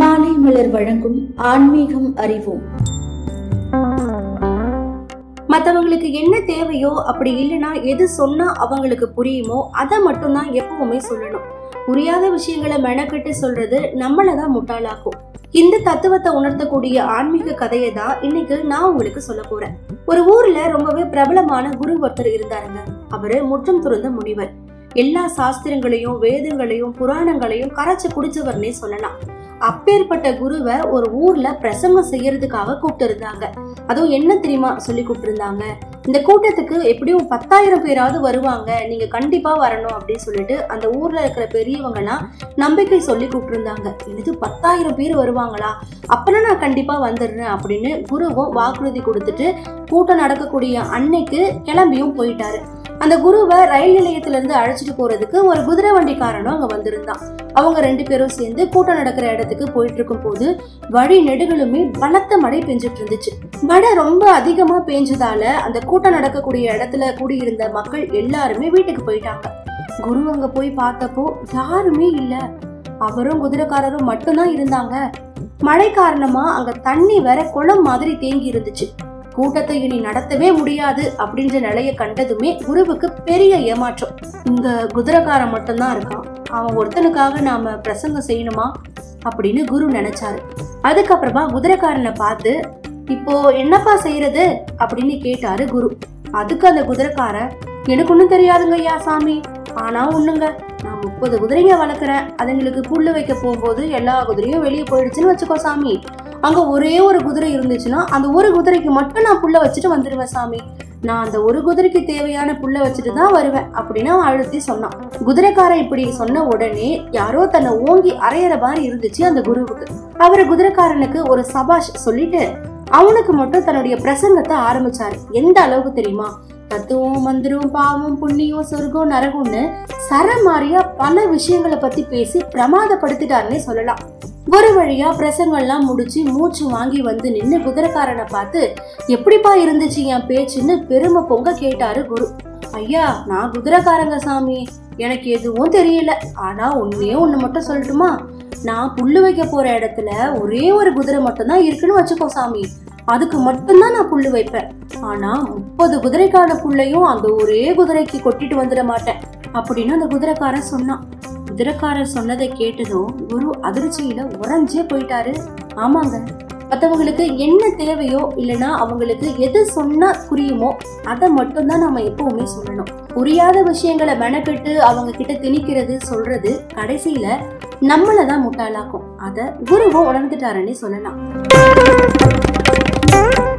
மாலை மலர் வழங்கும் ஆன்மீகம் அறிவோம். மத்தவங்களுக்கு என்ன தேவையோ அப்படி இல்லைன்னா எது சொன்னா அவங்களுக்கு புரியுமோ அதை மட்டும்தான் எப்பவுமே சொல்லணும். புரியாத விஷயங்களை மெனக்கெட்டு சொல்றது நம்மள தான் முட்டாளாக்கும். இந்த தத்துவத்தை உணர்த்தக்கூடிய ஆன்மீக கதையை தான் இன்னைக்கு நான் உங்களுக்கு சொல்ல போறேன். ஒரு ஊர்ல ரொம்பவே பிரபலமான குரு ஒருத்தர் இருந்தாருங்க. அவரு முற்றும் துறந்த முனிவர். எல்லா சாஸ்திரங்களையும் வேதங்களையும் புராணங்களையும் கரைச்சு குடிச்சவர்னே சொல்லலாம். அப்பேற்பட்ட குருவை ஒரு ஊர்ல பிரசங்கம் செய்யறதுக்காக கூப்பிட்டு இருந்தாங்க அதுவும் என்ன தெரியுமா சொல்லி கூப்பிட்டுருந்தாங்க? இந்த கூட்டத்துக்கு எப்படியும் பத்தாயிரம் பேராவது வருவாங்க. நீங்க கண்டிப்பா வரணும் அப்படின்னு சொல்லிட்டு அந்த ஊர்ல இருக்கிற பெரியவங்கலாம் நம்பிக்கை சொல்லி கூப்பிட்டுருந்தாங்க. இது பத்தாயிரம் பேர் வருவாங்களா? அப்பனா நான் கண்டிப்பா வந்துடுறேன் அப்படின்னு குருவும் வாக்குறுதி கொடுத்துட்டு கூட்டம் நடக்கக்கூடிய அன்னைக்கு கிளம்பியும் போயிட்டாரு. அந்த குருவை ரயில் நிலையத்திலிருந்து அழைச்சிட்டு போறதுக்கு ஒரு குதிரை வண்டிக்காரனும் அங்க வந்திருந்தான். அவங்க ரெண்டு பேரும் சேர்ந்து கூட்டம் நடக்கிற இடத்துக்கு போயிட்டு இருக்கும் போது வழி நெடுகளுமே பலத்த மழை பெஞ்சிட்டு இருந்துச்சு. மழை ரொம்ப அதிகமா பெஞ்சதால அந்த கூட்டம் நடக்கக்கூடிய இடத்துல கூடியிருந்த மக்கள் எல்லாருமே வீட்டுக்கு போயிட்டாங்க. குரு அங்க போய் பார்த்தப்போ யாருமே இல்ல. அவரும் குதிரைக்காரரும் மட்டும்தான் இருந்தாங்க. மழை காரணமா அங்க தண்ணி வேற குளம் மாதிரி தேங்கி இருந்துச்சு. கூட்டத்தை இனி நடத்தவே முடியாது அப்படின்ற நிலைய கண்டதுமே குருவுக்கு பெரிய ஏமாற்றம். இந்த குதிரைக்காரன் மட்டும்தான் இருக்கான். அவன் ஒருத்தனுக்காக நாம பிரசங்கம் செய்யணுமா? அப்படின்னு குரு நினைச்சாரு. அதுக்கப்புறமா குதிரைக்காரனை பார்த்து இப்போ என்னப்பா செய்யறது? அப்படின்னு கேட்டாரு குரு. அதுக்கு அந்த குதிரைக்காரன் எனக்கு ஒன்றும் தெரியாதுங்க ஐயா சாமி. ஆனா ஒண்ணுங்க நான் முப்பது குதிரைங்க வளர்க்குறேன். அதுங்களுக்கு புல்லு வைக்க போகும்போது எல்லா குதிரையும் வெளியே போயிடுச்சுன்னு வச்சுக்கோ சாமி. அங்கே ஒரே ஒரு குதிரை இருந்துச்சுன்னா அந்த ஒரு குதிரைக்கு மட்டும் நான் புல்ல வச்சுட்டு வந்துடுவேன் சாமி. நான் அந்த ஒரு குதிரைக்கு தேவையான புல்ல வச்சுட்டு தான் வருவேன் அப்படின்னு அவன் அழுத்தி சொன்னான். குதிரைக்காரன் இப்படி சொன்ன உடனே யாரோ தன்னை ஓங்கி அரையிற மாதிரி இருந்துச்சு அந்த குருவுக்கு. அவர் குதிரைக்காரனுக்கு ஒரு சபாஷ் சொல்லிட்டு அவனுக்கு மட்டும் தன்னுடைய பிரசங்கத்தை ஆரம்பிச்சாரு. எந்த அளவுக்கு தெரியுமா? தத்துவம் மந்திரம் பாவம் புண்ணியம் சொர்க்கம் நரகம்னு சரமாரியா பல விஷயங்களை பத்தி பேசி பிரமாதப்படுத்திட்டாருன்னே சொல்லலாம். ஒரு வழியா பிரசங்கம்லாம் முடிச்சு மூச்சு வாங்கி வந்து நின்று குதிரைக்காரனை பார்த்து எப்படிப்பா இருந்துச்சு என் பேச்சுன்னு பெருமை பொங்க கேட்டாரு குரு. ஐயா நான் குதிரைக்காரங்க சாமி. எனக்கு எதுவும் தெரியல. ஆனா உண்மையே ஒண்ணு மட்டும் சொல்லட்டுமா? நான் புல்லு வைக்க போற இடத்துல ஒரே ஒரு குதிரை மட்டும்தான் இருக்குன்னு வச்சுக்கோ சாமி. அதுக்கு மட்டும்தான் நான் புல்லு வைப்பேன். ஆனா முப்பது குதிரைக்கான புல்லையும் அந்த ஒரே குதிரைக்கு கொட்டிட்டு வந்துட மாட்டேன். அப்படின்னு அந்த குதிரைக்காரன் சொன்னான். குதிரைக்காரர் சொன்னதை கேட்டதும் குரு அதிர்ச்சியில உறைஞ்சே போயிட்டாரு. ஆமாங்க. மற்றவங்களுக்கு என்ன தேவையோ இல்லைன்னா அவங்களுக்கு எது சொன்னா புரியுமோ அதை மட்டும்தான் நம்ம எப்பவுமே சொல்லணும். புரியாத விஷயங்களை மெனக்கெட்டு அவங்க கிட்ட திணிக்கிறது சொல்றது கடைசியில நம்மளை தான் முட்டாளாக்கும். அத குருவும் உணர்ந்துட்டாருன்னே சொல்லலாம்.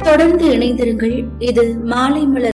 தொடர்ந்து இணைந்திருங்கள். இது மாலை மலர்